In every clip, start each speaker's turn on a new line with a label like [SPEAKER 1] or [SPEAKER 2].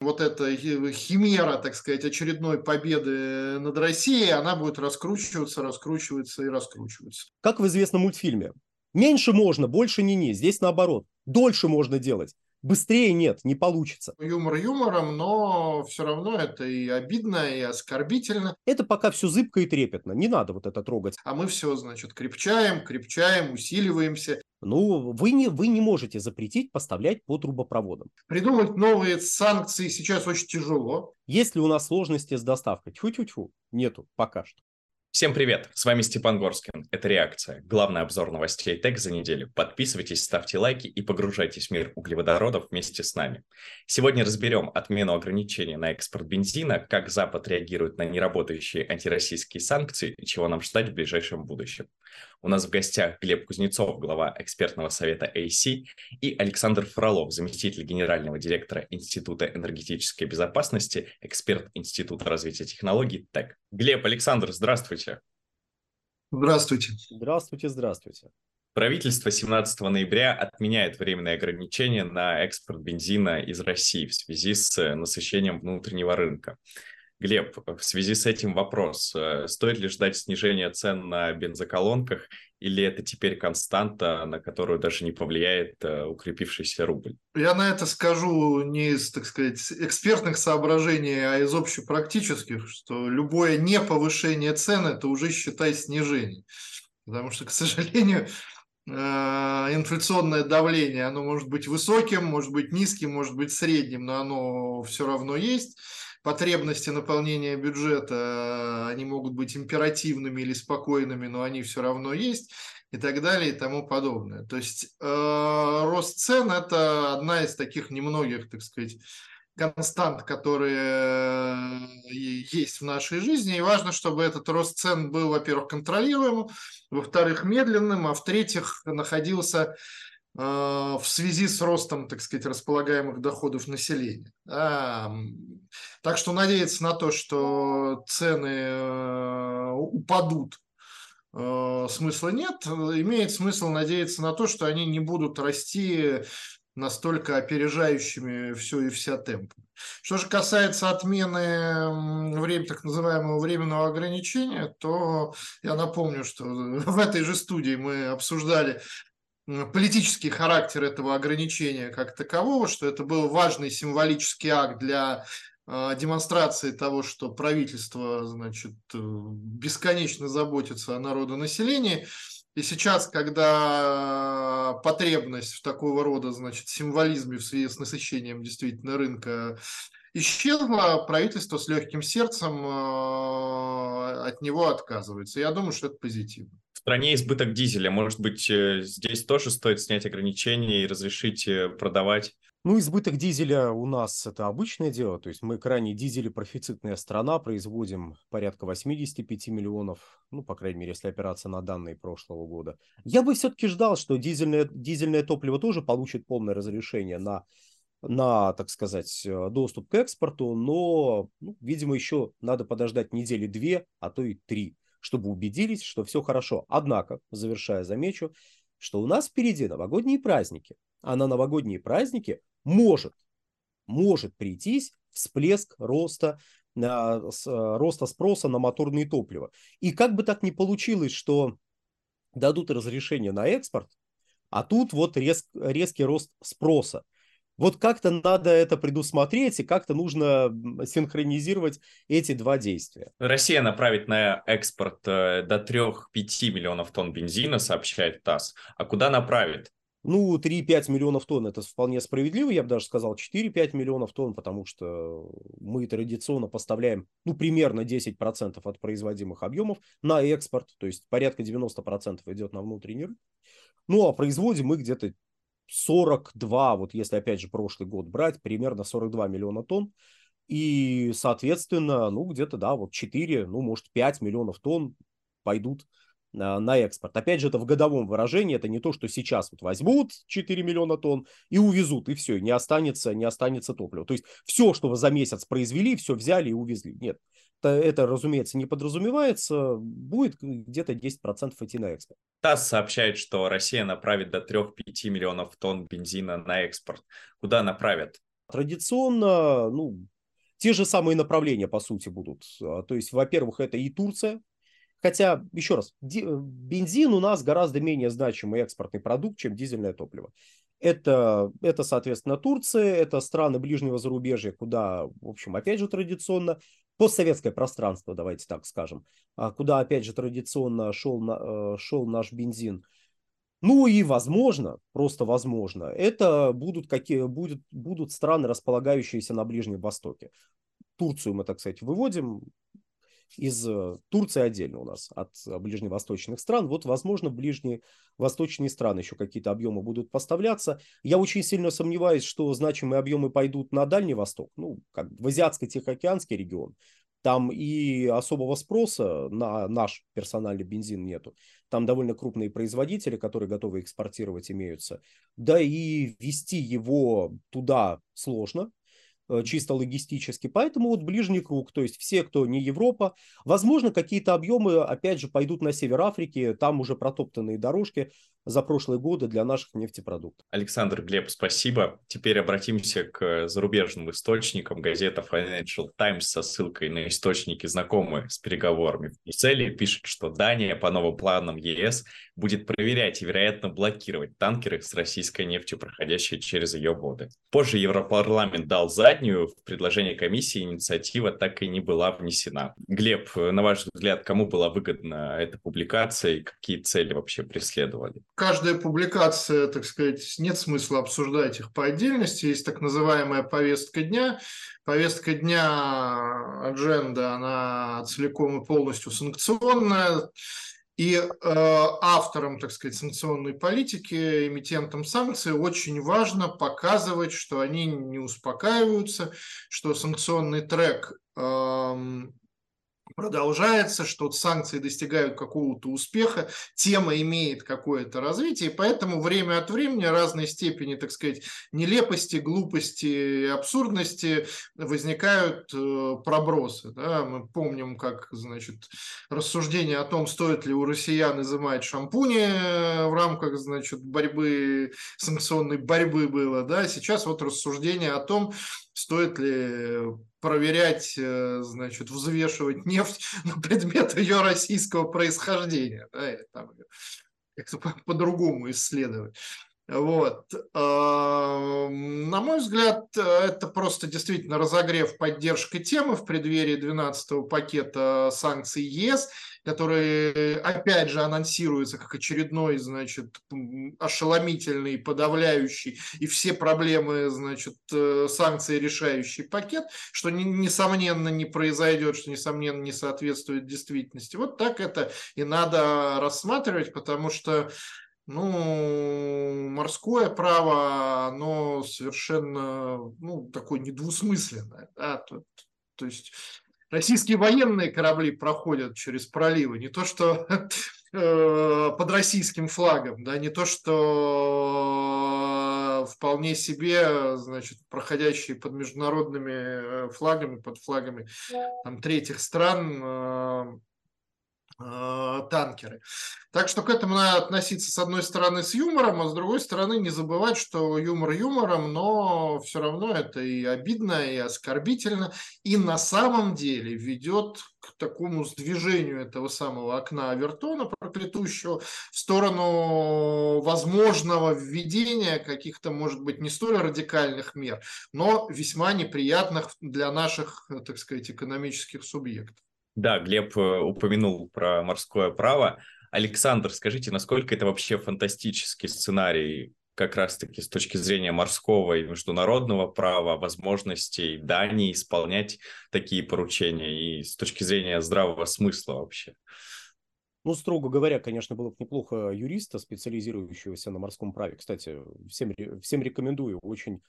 [SPEAKER 1] вот эта химера, так сказать, очередной победы над Россией, она будет раскручиваться, раскручиваться и раскручиваться.
[SPEAKER 2] Как в известном мультфильме. Меньше можно, больше не не. Здесь наоборот. Дольше можно делать. Быстрее нет, не получится.
[SPEAKER 1] Юмор юмором, но все равно это и обидно, и оскорбительно.
[SPEAKER 2] Это пока все зыбко и трепетно, не надо вот это трогать.
[SPEAKER 1] А мы все, значит, крепчаем, крепчаем, усиливаемся.
[SPEAKER 2] Ну, вы не, вы не можете запретить поставлять по трубопроводам.
[SPEAKER 1] Придумать новые санкции сейчас очень тяжело.
[SPEAKER 2] Есть ли у нас сложности с доставкой? Тьфу-тьфу-тьфу. Нету пока что.
[SPEAKER 3] Всем привет, с вами Степан Горскин. Это «Реакция», главный обзор новостей ТЭК за неделю. Подписывайтесь, ставьте лайки и погружайтесь в мир углеводородов вместе с нами. Сегодня разберем отмену ограничений на экспорт бензина, как Запад реагирует на неработающие антироссийские санкции и чего нам ждать в ближайшем будущем. У нас в гостях Глеб Кузнецов, глава экспертного совета AC, и Александр Фролов, заместитель генерального директора Института энергетической безопасности, эксперт Института развития технологий ТЭК. Глеб, Александр, здравствуйте.
[SPEAKER 1] Здравствуйте.
[SPEAKER 2] Здравствуйте, здравствуйте.
[SPEAKER 3] Правительство 17 ноября отменяет временные ограничения на экспорт бензина из России в связи с насыщением внутреннего рынка. Глеб, в связи с этим вопрос. Э, стоит ли ждать снижения цен на бензоколонках или это теперь константа, на которую даже не повлияет э, укрепившийся рубль?
[SPEAKER 1] Я на это скажу не из, так сказать, экспертных соображений, а из общепрактических, что любое не повышение цен – это уже, считай, снижение. Потому что, к сожалению, э, инфляционное давление, оно может быть высоким, может быть низким, может быть средним, но оно все равно есть потребности наполнения бюджета, они могут быть императивными или спокойными, но они все равно есть и так далее и тому подобное. То есть э, рост цен – это одна из таких немногих, так сказать, констант, которые э, есть в нашей жизни. И важно, чтобы этот рост цен был, во-первых, контролируемым, во-вторых, медленным, а в-третьих, находился э, в связи с ростом, так сказать, располагаемых доходов населения. Так что надеяться на то, что цены э, упадут, э, смысла нет. Имеет смысл надеяться на то, что они не будут расти настолько опережающими все и вся темпы. Что же касается отмены время, так называемого временного ограничения, то я напомню, что в этой же студии мы обсуждали политический характер этого ограничения как такового, что это был важный символический акт для а, демонстрации того, что правительство, значит, э, бесконечно заботится о народонаселении. И сейчас, когда потребность в такого рода, значит, символизме в связи с насыщением действительно рынка исчезла, правительство с легким сердцем э, от него отказывается. Я думаю, что это позитивно.
[SPEAKER 3] Стране избыток дизеля. Может быть, э, здесь тоже стоит снять ограничения и разрешить продавать
[SPEAKER 2] ну, избыток дизеля у нас это обычное дело, то есть мы крайне дизелепрофицитная страна, производим порядка 85 миллионов, ну, по крайней мере, если опираться на данные прошлого года. Я бы все-таки ждал, что дизельное, дизельное топливо тоже получит полное разрешение на, на, так сказать, э, доступ к экспорту, но, ну, видимо, еще надо подождать недели две, а то и три, чтобы убедились, что все хорошо. Однако, завершая, замечу, что у нас впереди новогодние праздники, а на новогодние праздники может, может прийтись всплеск роста, а, роста спроса на моторные топлива. И как бы так ни получилось, что дадут разрешение на экспорт, а тут вот рез, резкий рост спроса. Вот как-то надо это предусмотреть, и как-то нужно синхронизировать эти два действия.
[SPEAKER 3] Россия направит на экспорт э, до 3-5 миллионов тонн бензина, сообщает ТАСС. А куда направит?
[SPEAKER 2] Ну, 3-5 миллионов тонн это вполне справедливо, я бы даже сказал 4-5 миллионов тонн, потому что мы традиционно поставляем ну, примерно 10% от производимых объемов на экспорт, то есть порядка 90% идет на внутренний рынок. Ну, а производим мы где-то 42, вот если опять же прошлый год брать, примерно 42 миллиона тонн. И, соответственно, ну, где-то, да, вот 4, ну, может, 5 миллионов тонн пойдут на экспорт. Опять же, это в годовом выражении, это не то, что сейчас вот возьмут 4 миллиона тонн и увезут, и все, не останется, не останется топлива. То есть все, что вы за месяц произвели, все взяли и увезли. Нет, это, это разумеется, не подразумевается, будет где-то 10% идти на экспорт.
[SPEAKER 3] ТАСС сообщает, что Россия направит до 3-5 миллионов тонн бензина на экспорт. Куда направят?
[SPEAKER 2] Традиционно, ну, те же самые направления, по сути, будут. А, то есть, во-первых, это и Турция, Хотя, еще раз, бензин у нас гораздо менее значимый экспортный продукт, чем дизельное топливо. Это, это, соответственно, Турция, это страны ближнего зарубежья, куда, в общем, опять же, традиционно, постсоветское пространство, давайте так скажем, а куда, опять же, традиционно шел, э, шел наш бензин. Ну и возможно, просто возможно, это будут, какие, будут, будут страны, располагающиеся на Ближнем Востоке. Турцию мы, так сказать, выводим, из э, Турции отдельно у нас от э, ближневосточных стран. Вот, возможно, в ближние восточные страны еще какие-то объемы будут поставляться. Я очень сильно сомневаюсь, что значимые объемы пойдут на Дальний Восток, ну, как в Азиатско-Тихоокеанский регион. Там и особого спроса на наш персональный бензин нету. Там довольно крупные производители, которые готовы экспортировать, имеются. Да и вести его туда сложно, чисто логистически. Поэтому вот ближний круг, то есть все, кто не Европа, возможно, какие-то объемы, опять же, пойдут на север Африки, там уже протоптанные дорожки, за прошлые годы для наших нефтепродуктов.
[SPEAKER 3] Александр Глеб, спасибо. Теперь обратимся к зарубежным источникам. Газета Financial Times со ссылкой на источники, знакомые с переговорами в Брюсселе, пишет, что Дания по новым планам ЕС будет проверять и, вероятно, блокировать танкеры с российской нефтью, проходящие через ее воды. Позже Европарламент дал заднюю. В предложении комиссии инициатива так и не была внесена. Глеб, на ваш взгляд, кому была выгодна эта публикация и какие цели вообще преследовали?
[SPEAKER 1] Каждая публикация, так сказать, нет смысла обсуждать их по отдельности. Есть так называемая повестка дня. Повестка дня, адженда, она целиком и полностью санкционная. И э, авторам, так сказать, санкционной политики, эмитентам санкций очень важно показывать, что они не успокаиваются, что санкционный трек э, продолжается, что санкции достигают какого-то успеха, тема имеет какое-то развитие, и поэтому время от времени разной степени, так сказать, нелепости, глупости, абсурдности возникают э, пробросы. Да? Мы помним, как, значит, рассуждение о том, стоит ли у россиян изымать шампуни э, в рамках, значит, борьбы, санкционной борьбы было, да, сейчас вот рассуждение о том, стоит ли проверять, э, значит, взвешивать нефть на предмет ее российского происхождения, да, или там как-то по-другому исследовать. Вот. На мой взгляд, это просто действительно разогрев поддержкой темы в преддверии 12-го пакета санкций ЕС – который, опять же, анонсируется как очередной, значит, ошеломительный, подавляющий и все проблемы, значит, э, санкции решающий пакет, что, несомненно, не произойдет, что, несомненно, не соответствует действительности. Вот так это и надо рассматривать, потому что ну, морское право, оно совершенно, ну, такое недвусмысленное, да, то, то есть российские военные корабли проходят через проливы, не то что э, под российским флагом, да, не то что вполне себе, значит, проходящие под международными э, флагами, под флагами там, третьих стран э, Э, танкеры. Так что к этому надо относиться с одной стороны с юмором, а с другой стороны не забывать, что юмор юмором, но все равно это и обидно, и оскорбительно, и на самом деле ведет к такому сдвижению этого самого окна Авертона проклятущего в сторону возможного введения каких-то, может быть, не столь радикальных мер, но весьма неприятных для наших, так сказать, экономических субъектов.
[SPEAKER 3] Да, Глеб э, упомянул про морское право. Александр, скажите, насколько это вообще фантастический сценарий как раз-таки с точки зрения морского и международного права, возможностей Дании исполнять такие поручения и с точки зрения здравого смысла вообще?
[SPEAKER 2] Ну, строго говоря, конечно, было бы неплохо юриста, специализирующегося на морском праве. Кстати, всем, всем рекомендую. Очень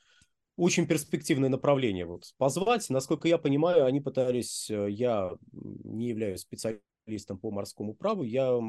[SPEAKER 2] очень перспективное направление вот позвать. Насколько я понимаю, они пытались, э, я не являюсь специалистом по морскому праву, я,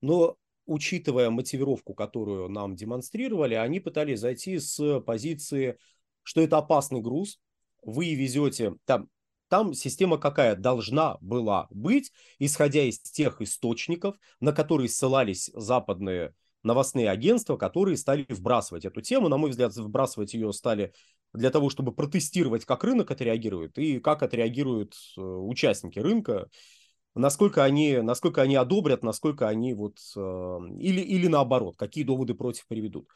[SPEAKER 2] но учитывая мотивировку, которую нам демонстрировали, они пытались зайти с позиции, что это опасный груз, вы везете, там, там система какая должна была быть, исходя из тех источников, на которые ссылались западные новостные агентства, которые стали вбрасывать эту тему. На мой взгляд, вбрасывать ее стали для того, чтобы протестировать, как рынок отреагирует и как отреагируют э, участники рынка, насколько они, насколько они одобрят, насколько они вот, э, или, или наоборот, какие доводы против приведут.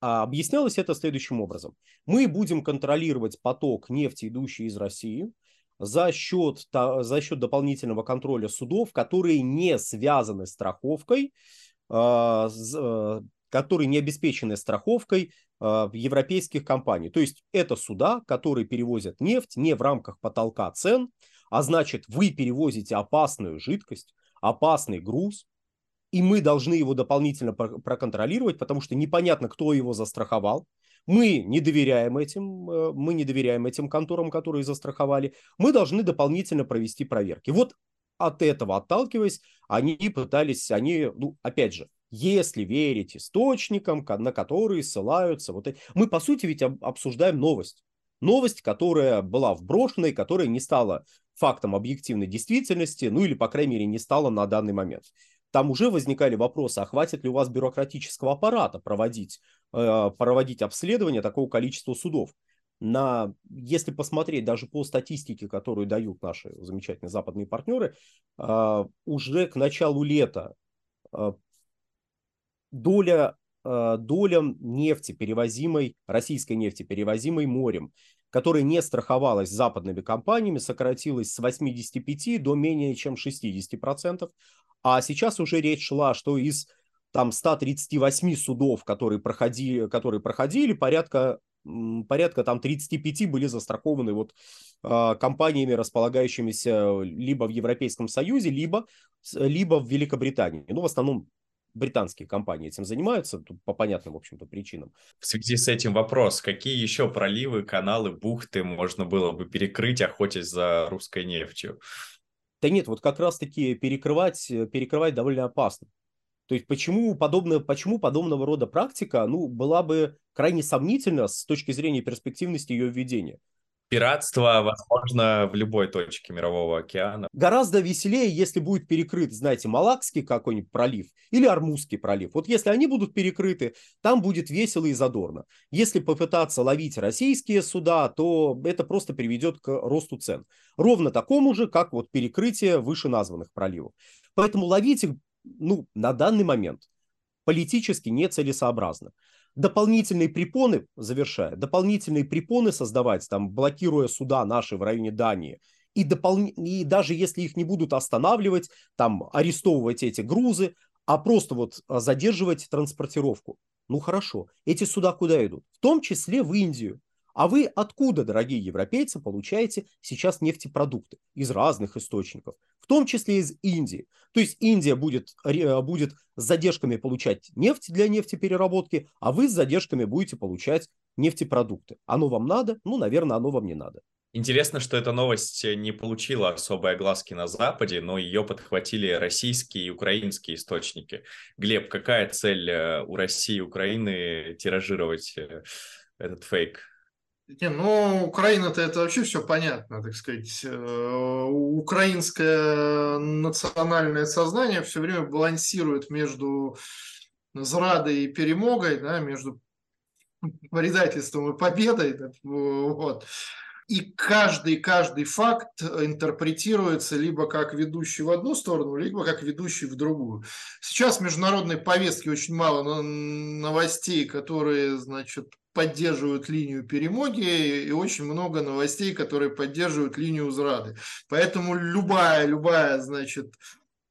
[SPEAKER 2] А объяснялось это следующим образом. Мы будем контролировать поток нефти, идущий из России, за счет, за счет дополнительного контроля судов, которые не связаны страховкой, которые не обеспечены страховкой а, европейских компаний. То есть это суда, которые перевозят нефть не в рамках потолка цен, а значит вы перевозите опасную жидкость, опасный груз, и мы должны его дополнительно проконтролировать, потому что непонятно, кто его застраховал. Мы не доверяем этим, э, мы не доверяем этим конторам, которые застраховали. Мы должны дополнительно провести проверки. Вот от этого отталкиваясь, они пытались, они, ну, опять же, если верить источникам, на которые ссылаются, вот мы по сути ведь обсуждаем новость. Новость, которая была вброшена и которая не стала фактом объективной действительности, ну или, по крайней мере, не стала на данный момент там уже возникали вопросы, а хватит ли у вас бюрократического аппарата проводить, э, проводить обследование такого количества судов. На, если посмотреть даже по статистике, которую дают наши замечательные западные партнеры, э, уже к началу лета э, доля, доля нефти, перевозимой, российской нефти, перевозимой морем, которая не страховалась западными компаниями, сократилась с 85 до менее чем 60%, а сейчас уже речь шла, что из там 138 судов, которые проходили, которые проходили порядка порядка там 35 были застрахованы вот э, компаниями, располагающимися либо в Европейском Союзе, либо, либо в Великобритании. Ну, в основном британские компании этим занимаются по понятным, в общем-то, причинам.
[SPEAKER 3] В связи с этим вопрос, какие еще проливы, каналы, бухты можно было бы перекрыть, охотясь за русской нефтью?
[SPEAKER 2] Да нет, вот как раз-таки перекрывать, э, перекрывать довольно опасно. То есть почему, подобное, почему подобного рода практика ну, была бы крайне сомнительна с точки зрения перспективности ее введения?
[SPEAKER 3] Пиратство возможно в любой точке Мирового океана.
[SPEAKER 2] Гораздо веселее, если будет перекрыт, знаете, Малакский какой-нибудь пролив или Армузский пролив. Вот если они будут перекрыты, там будет весело и задорно. Если попытаться ловить российские суда, то это просто приведет к росту цен. Ровно такому же, как вот перекрытие вышеназванных проливов. Поэтому ловить их ну, на данный момент политически нецелесообразно дополнительные препоны, завершая, дополнительные препоны создавать, там, блокируя суда наши в районе Дании, и, допол... и даже если их не будут останавливать, там, арестовывать эти грузы, а просто вот а, задерживать транспортировку. Ну хорошо, эти суда куда идут? В том числе в Индию. А вы откуда, дорогие европейцы, получаете сейчас нефтепродукты? Из разных источников, том числе из Индии. То есть Индия будет, будет с задержками получать нефть для нефтепереработки, а вы с задержками будете получать нефтепродукты. Оно вам надо? Ну, наверное, оно вам не надо.
[SPEAKER 3] Интересно, что эта новость не получила особой огласки на Западе, но ее подхватили российские и украинские источники. Глеб, какая цель э, у России и Украины тиражировать э, этот фейк?
[SPEAKER 1] Не, ну, Украина-то это вообще все понятно, так сказать. Э, украинское национальное сознание все время балансирует между зрадой и перемогой, да, между предательством и победой. Да, вот. И каждый, каждый факт интерпретируется либо как ведущий в одну сторону, либо как ведущий в другую. Сейчас в международной повестке очень мало новостей, которые, значит, поддерживают линию перемоги и очень много новостей, которые поддерживают линию зрады. Поэтому любая, любая, значит,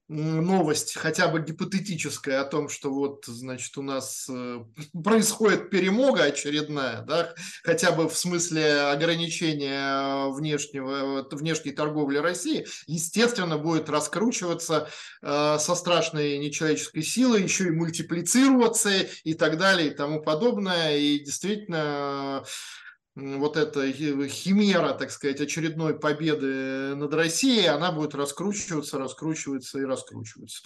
[SPEAKER 1] новость, хотя бы гипотетическая, о том, что вот, значит, у нас э, происходит перемога очередная, да, хотя бы в смысле ограничения внешнего, внешней торговли России, естественно, будет раскручиваться э, со страшной нечеловеческой силой, еще и мультиплицироваться и так далее и тому подобное. И действительно, вот эта химера, так сказать, очередной победы над Россией, она будет раскручиваться, раскручиваться и раскручиваться.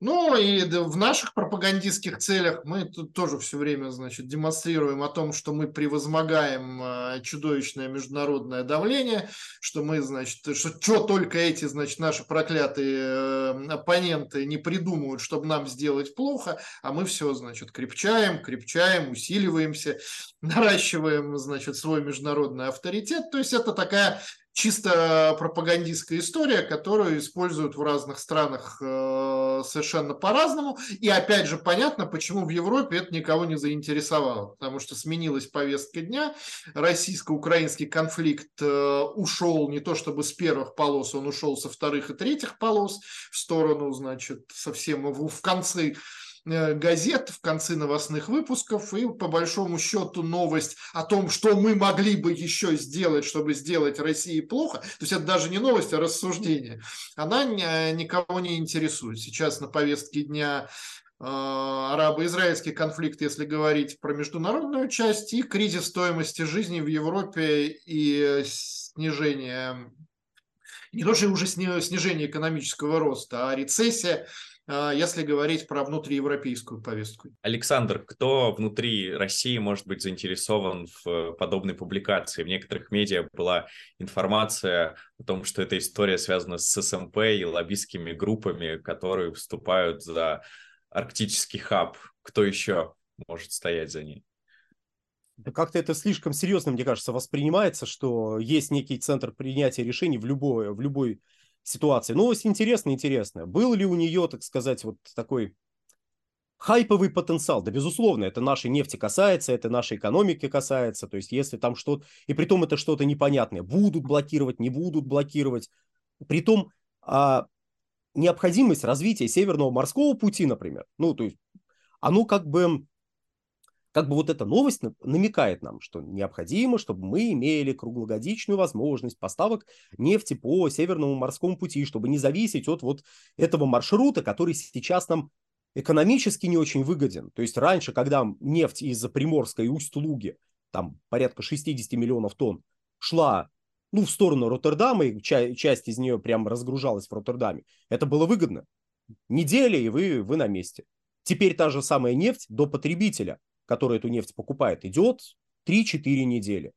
[SPEAKER 1] Ну и в наших пропагандистских целях мы тут тоже все время, значит, демонстрируем о том, что мы превозмогаем а, чудовищное международное давление, что мы, значит, что, что только эти, значит, наши проклятые э, оппоненты не придумывают, чтобы нам сделать плохо, а мы все, значит, крепчаем, крепчаем, усиливаемся, наращиваем, значит, свой международный авторитет. То есть это такая чисто пропагандистская история, которую используют в разных странах э, совершенно по-разному. И опять же понятно, почему в Европе это никого не заинтересовало. Потому что сменилась повестка дня, российско-украинский конфликт э, ушел не то чтобы с первых полос, он ушел со вторых и третьих полос в сторону, значит, совсем в, конце газет в конце новостных выпусков, и по большому счету новость о том, что мы могли бы еще сделать, чтобы сделать России плохо, то есть это даже не новость, а рассуждение, она никого не интересует. Сейчас на повестке дня э, арабо-израильский конфликт, если говорить про международную часть, и кризис стоимости жизни в Европе и снижение, не то что уже снижение экономического роста, а рецессия – а, если говорить про внутриевропейскую повестку.
[SPEAKER 3] Александр, кто внутри России может быть заинтересован в подобной публикации? В некоторых медиа была информация о том, что эта история связана с СМП и лоббистскими группами, которые вступают за арктический хаб. Кто еще может стоять за ней?
[SPEAKER 2] Да как-то это слишком серьезно, мне кажется, воспринимается, что есть некий центр принятия решений в любой, в любой ситуации. Новость интересная, интересная. Был ли у нее, так сказать, вот такой хайповый потенциал? Да, безусловно, это нашей нефти касается, это нашей экономики касается. То есть, если там что-то... И при том это что-то непонятное. Будут блокировать, не будут блокировать. Притом а, необходимость развития Северного морского пути, например, ну, то есть, оно как бы как бы вот эта новость намекает нам, что необходимо, чтобы мы имели круглогодичную возможность поставок нефти по Северному морскому пути, чтобы не зависеть от вот этого маршрута, который сейчас нам экономически не очень выгоден. То есть раньше, когда нефть из Приморской и Усть-Луги, там порядка 60 миллионов тонн, шла ну, в сторону Роттердама, и ча- часть из нее прям разгружалась в Роттердаме, это было выгодно. Неделя, и вы, вы на месте. Теперь та же самая нефть до потребителя – который эту нефть покупает, идет 3-4 недели.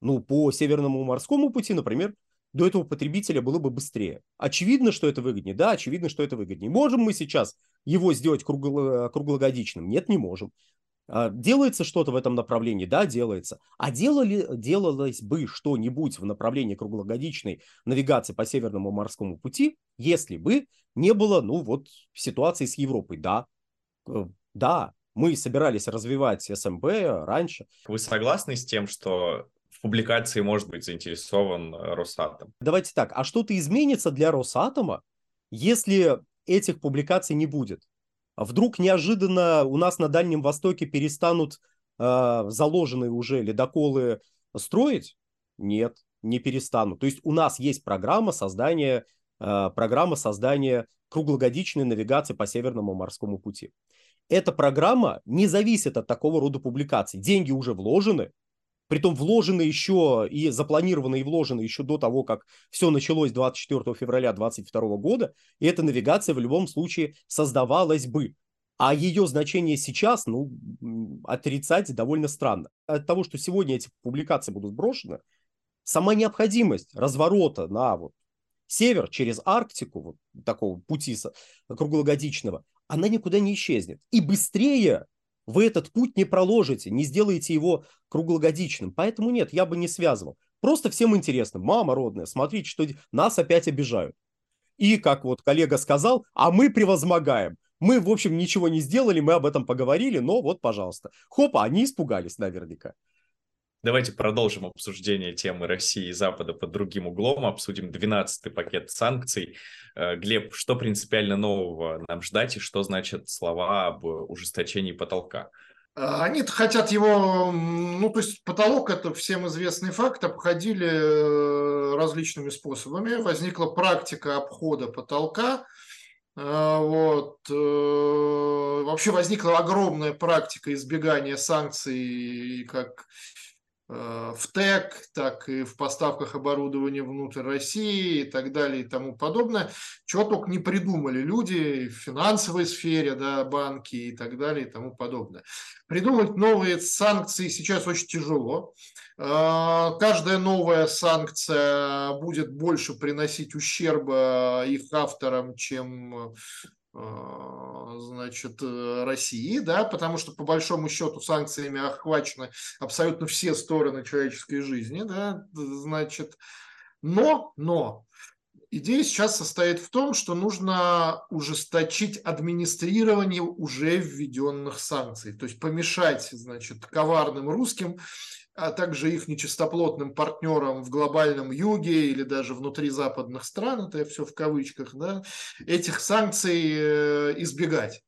[SPEAKER 2] Ну, по Северному морскому пути, например, до этого потребителя было бы быстрее. Очевидно, что это выгоднее. Да, очевидно, что это выгоднее. Можем мы сейчас его сделать кругло, круглогодичным? Нет, не можем. А, делается что-то в этом направлении? Да, делается. А делали, делалось бы что-нибудь в направлении круглогодичной навигации по Северному морскому пути, если бы не было, ну вот, ситуации с Европой? Да, э, да, мы собирались развивать СМБ раньше.
[SPEAKER 3] Вы согласны с тем, что в публикации может быть заинтересован э, Росатом?
[SPEAKER 2] Давайте так, а что-то изменится для Росатома, если этих публикаций не будет? А вдруг неожиданно у нас на Дальнем Востоке перестанут э, заложенные уже ледоколы строить? Нет, не перестанут. То есть у нас есть программа создания, э, программа создания круглогодичной навигации по Северному морскому пути эта программа не зависит от такого рода публикаций. Деньги уже вложены, притом вложены еще и запланированы и вложены еще до того, как все началось 24 февраля 2022 года, и эта навигация в любом случае создавалась бы. А ее значение сейчас, ну, отрицать довольно странно. От того, что сегодня эти публикации будут брошены, сама необходимость разворота на вот север через Арктику, вот такого пути круглогодичного, она никуда не исчезнет. И быстрее вы этот путь не проложите, не сделаете его круглогодичным. Поэтому нет, я бы не связывал. Просто всем интересно. Мама родная, смотрите, что нас опять обижают. И, как вот коллега сказал, а мы превозмогаем. Мы, в общем, ничего не сделали, мы об этом поговорили, но вот, пожалуйста. Хопа, они испугались наверняка.
[SPEAKER 3] Давайте продолжим обсуждение темы России и Запада под другим углом. Обсудим 12-й пакет санкций. Э, Глеб, что принципиально нового нам ждать и что значат слова об ужесточении потолка?
[SPEAKER 1] А, они хотят его, ну, то есть потолок – это всем известный факт, обходили э, различными способами. Возникла практика обхода потолка, э, вот. Вообще возникла огромная практика избегания санкций как в ТЭК, так и в поставках оборудования внутрь России и так далее и тому подобное. Чего только не придумали люди в финансовой сфере, да, банки и так далее и тому подобное. Придумать новые санкции сейчас очень тяжело. Э, каждая новая санкция будет больше приносить ущерба их авторам, чем значит, э, России, да, потому что по большому счету санкциями охвачены абсолютно все стороны человеческой жизни, да, значит, но, но, идея сейчас состоит в том, что нужно ужесточить администрирование уже введенных санкций, то есть помешать, значит, коварным русским а также их нечистоплотным партнерам в глобальном юге или даже внутри западных стран, это все в кавычках, да, этих санкций э, избегать.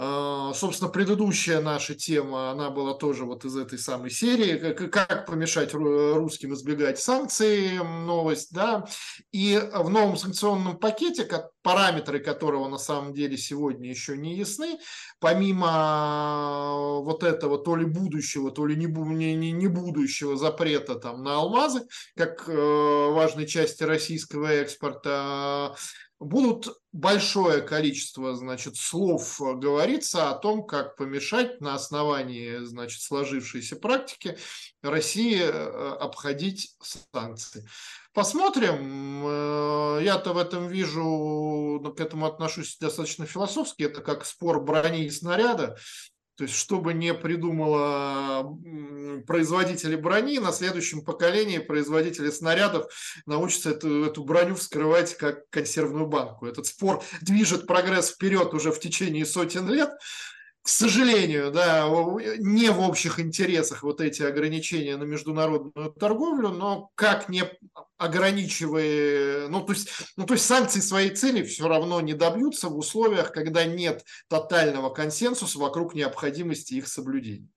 [SPEAKER 1] А, собственно, предыдущая наша тема, она была тоже вот из этой самой серии, как, помешать русским избегать санкций, новость, да, и в новом санкционном пакете, параметры которого на самом деле сегодня еще не ясны, помимо вот этого то ли будущего, то ли не, не, не будущего запрета там на алмазы, как э, важной части российского экспорта, будут большое количество, значит, слов э, говориться о том, как помешать на основании, значит, сложившейся практики России э, обходить санкции. Посмотрим. Э, я-то в этом вижу, ну, к этому отношусь достаточно философски. Это как спор брони и снаряда. То есть, чтобы не придумала производители брони, на следующем поколении производители снарядов научатся эту, эту броню вскрывать как консервную банку. Этот спор движет прогресс вперед уже в течение сотен лет к сожалению, да, не в общих интересах вот эти ограничения на международную торговлю, но как не ограничивая, ну то есть, ну то есть санкции своей цели все равно не добьются в условиях, когда нет тотального консенсуса вокруг необходимости их соблюдения.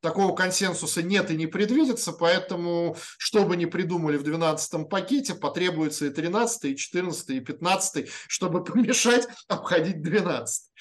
[SPEAKER 1] Такого консенсуса нет и не предвидится, поэтому, что бы ни придумали в 12-м пакете, потребуется и 13 и 14 и 15 чтобы помешать обходить 12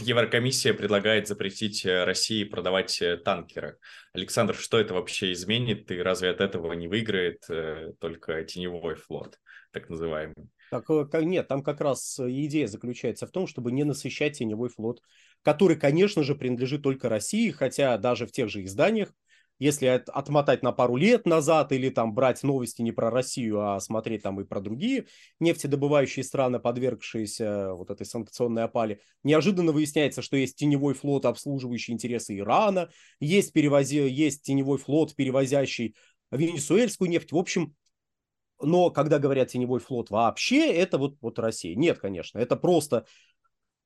[SPEAKER 3] Еврокомиссия предлагает запретить э, России продавать э, танкеры. Александр, что это вообще изменит? И разве от этого не выиграет э, только теневой флот, так называемый?
[SPEAKER 2] Так, нет, там как раз идея заключается в том, чтобы не насыщать теневой флот, который, конечно же, принадлежит только России, хотя даже в тех же изданиях если отмотать на пару лет назад или там брать новости не про Россию, а смотреть там и про другие нефтедобывающие страны, подвергшиеся вот этой санкционной опале, неожиданно выясняется, что есть теневой флот, обслуживающий интересы Ирана, есть, перевози, есть теневой флот, перевозящий венесуэльскую нефть. В общем, но когда говорят теневой флот вообще, это вот, вот Россия. Нет, конечно, это просто,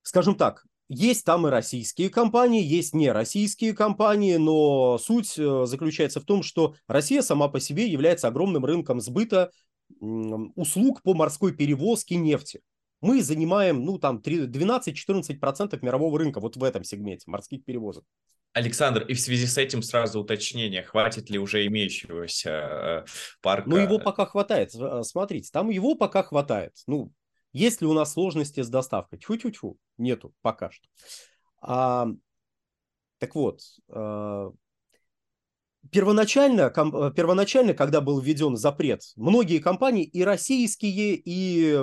[SPEAKER 2] скажем так, есть там и российские компании, есть не российские компании, но суть э, заключается в том, что Россия сама по себе является огромным рынком сбыта услуг по морской перевозке нефти. Мы занимаем, ну, там, 12-14% мирового рынка вот в этом сегменте морских перевозок.
[SPEAKER 3] Александр, и в связи с этим сразу уточнение, хватит ли уже имеющегося э, парка?
[SPEAKER 2] Ну, его пока хватает. Э, смотрите, там его пока хватает. Ну, есть ли у нас сложности с доставкой? Тьфу-тьфу-тьфу. Нету пока что. А, так вот, а, первоначально, ком, первоначально, когда был введен запрет, многие компании, и российские, и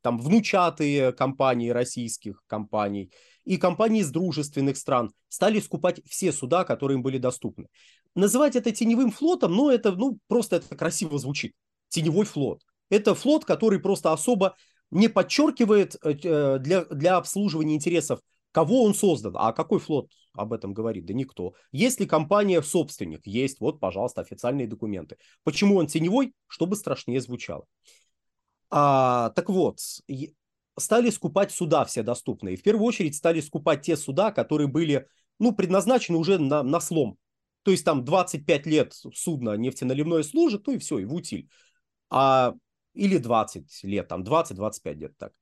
[SPEAKER 2] там внучатые компании российских компаний, и компании из дружественных стран стали скупать все суда, которые им были доступны. Называть это теневым флотом, но это ну, просто это красиво звучит. Теневой флот. Это флот, который просто особо не подчеркивает э, э, для, для обслуживания интересов, кого он создан. А какой флот об этом говорит? Да никто. Есть ли компания собственник? Есть. Вот, пожалуйста, официальные документы. Почему он теневой? Чтобы страшнее звучало. А, так вот, стали скупать суда все доступные. В первую очередь стали скупать те суда, которые были ну, предназначены уже на, на слом. То есть там 25 лет судно нефтеналивное служит, ну и все, и в утиль. А или 20 лет, там 20-25 лет так.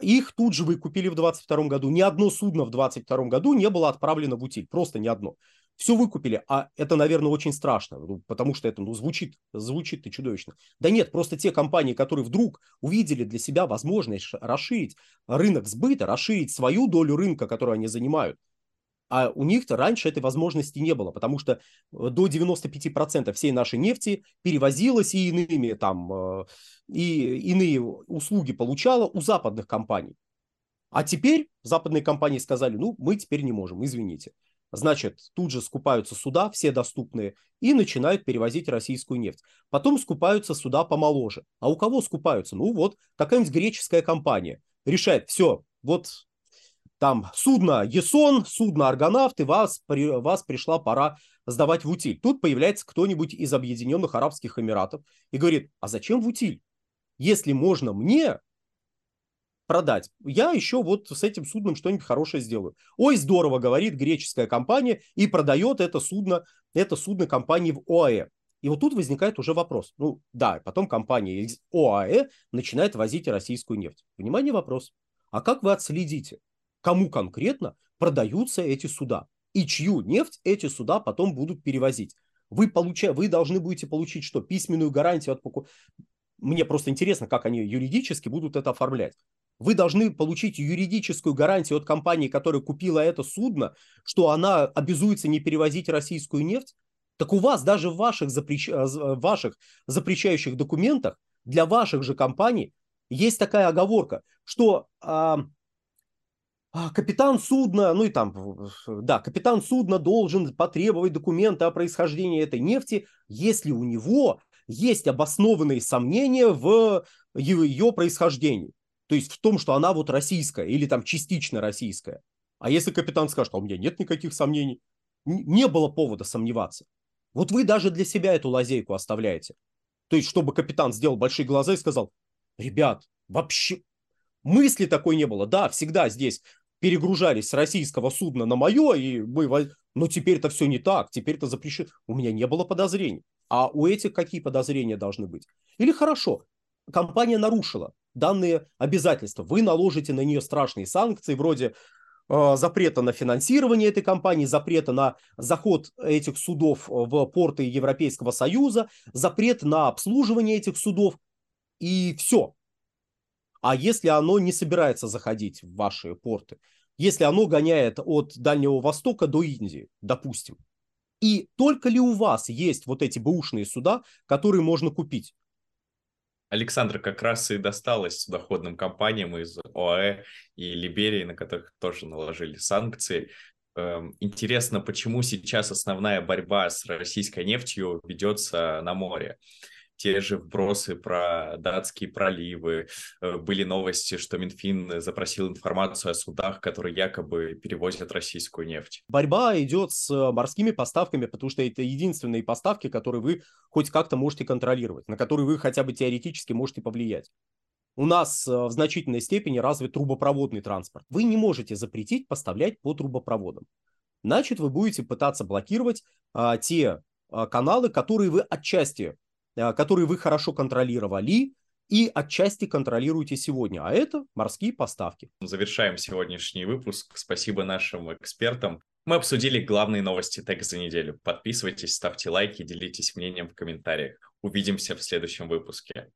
[SPEAKER 2] Их тут же выкупили в 22 году. Ни одно судно в 22 году не было отправлено в утиль, просто ни одно. Все выкупили, а это, наверное, очень страшно, ну, потому что это ну, звучит, звучит и чудовищно. Да нет, просто те компании, которые вдруг увидели для себя возможность расширить рынок сбыта, расширить свою долю рынка, которую они занимают, А у них-то раньше этой возможности не было, потому что э, до 95% всей нашей нефти перевозилась и иными там, э, и иные услуги получала у западных компаний. А теперь западные компании сказали, ну, мы теперь не можем, извините. Значит, тут же скупаются суда, все доступные, и начинают перевозить российскую нефть. Потом скупаются суда помоложе. А у кого скупаются? Ну вот, какая-нибудь греческая компания решает, все, вот там судно Есон, судно Аргонавт, и вас, при, вас пришла пора сдавать в утиль. Тут появляется кто-нибудь из Объединенных Арабских Эмиратов и говорит, а зачем в утиль? Если можно мне продать, я еще вот с этим судном что-нибудь хорошее сделаю. Ой, здорово, говорит греческая компания и продает это судно, это судно компании в ОАЭ. И вот тут возникает уже вопрос. Ну да, потом компания из ОАЭ начинает возить российскую нефть. Внимание, вопрос. А как вы отследите, кому конкретно продаются эти суда и чью нефть эти суда потом будут перевозить. Вы, получа... вы должны будете получить что? Письменную гарантию от покупателя. Мне просто интересно, как они юридически будут это оформлять. Вы должны получить юридическую гарантию от компании, которая купила это судно, что она обязуется не перевозить российскую нефть. Так у вас даже в ваших, запрещ... Э, в ваших запрещающих документах для ваших же компаний есть такая оговорка, что капитан судна, ну и там, да, капитан судна должен потребовать документы о происхождении этой нефти, если у него есть обоснованные сомнения в ее происхождении. То есть в том, что она вот российская или там частично российская. А если капитан скажет, а у меня нет никаких сомнений, не было повода сомневаться. Вот вы даже для себя эту лазейку оставляете. То есть, чтобы капитан сделал большие глаза и сказал, ребят, вообще мысли такой не было. Да, всегда здесь перегружались с российского судна на мое, и мы... Но теперь-то все не так, теперь-то запрещено. У меня не было подозрений. А у этих какие подозрения должны быть? Или хорошо, компания нарушила данные обязательства. Вы наложите на нее страшные санкции, вроде э, запрета на финансирование этой компании, запрета на заход этих судов в порты Европейского Союза, запрет на обслуживание этих судов, и все. А если оно не собирается заходить в ваши порты, если оно гоняет от Дальнего Востока до Индии, допустим, и только ли у вас есть вот эти бэушные суда, которые можно купить?
[SPEAKER 3] Александр как раз и досталось судоходным компаниям из ОАЭ и Либерии, на которых тоже наложили санкции. Эм, интересно, почему сейчас основная борьба с российской нефтью ведется на море? Те же вбросы про датские проливы, э, были новости, что Минфин запросил информацию о судах, которые якобы перевозят российскую нефть.
[SPEAKER 2] Борьба идет с морскими поставками, потому что это единственные поставки, которые вы хоть как-то можете контролировать, на которые вы хотя бы теоретически можете повлиять. У нас э, в значительной степени развит трубопроводный транспорт. Вы не можете запретить поставлять по трубопроводам. Значит, вы будете пытаться блокировать а, те а, каналы, которые вы отчасти Э, которые вы хорошо контролировали и отчасти контролируете сегодня, а это морские поставки.
[SPEAKER 3] Завершаем сегодняшний выпуск. Спасибо нашим экспертам. Мы обсудили главные новости ТЭК за неделю. Подписывайтесь, ставьте лайки, делитесь мнением в комментариях. Увидимся в следующем выпуске.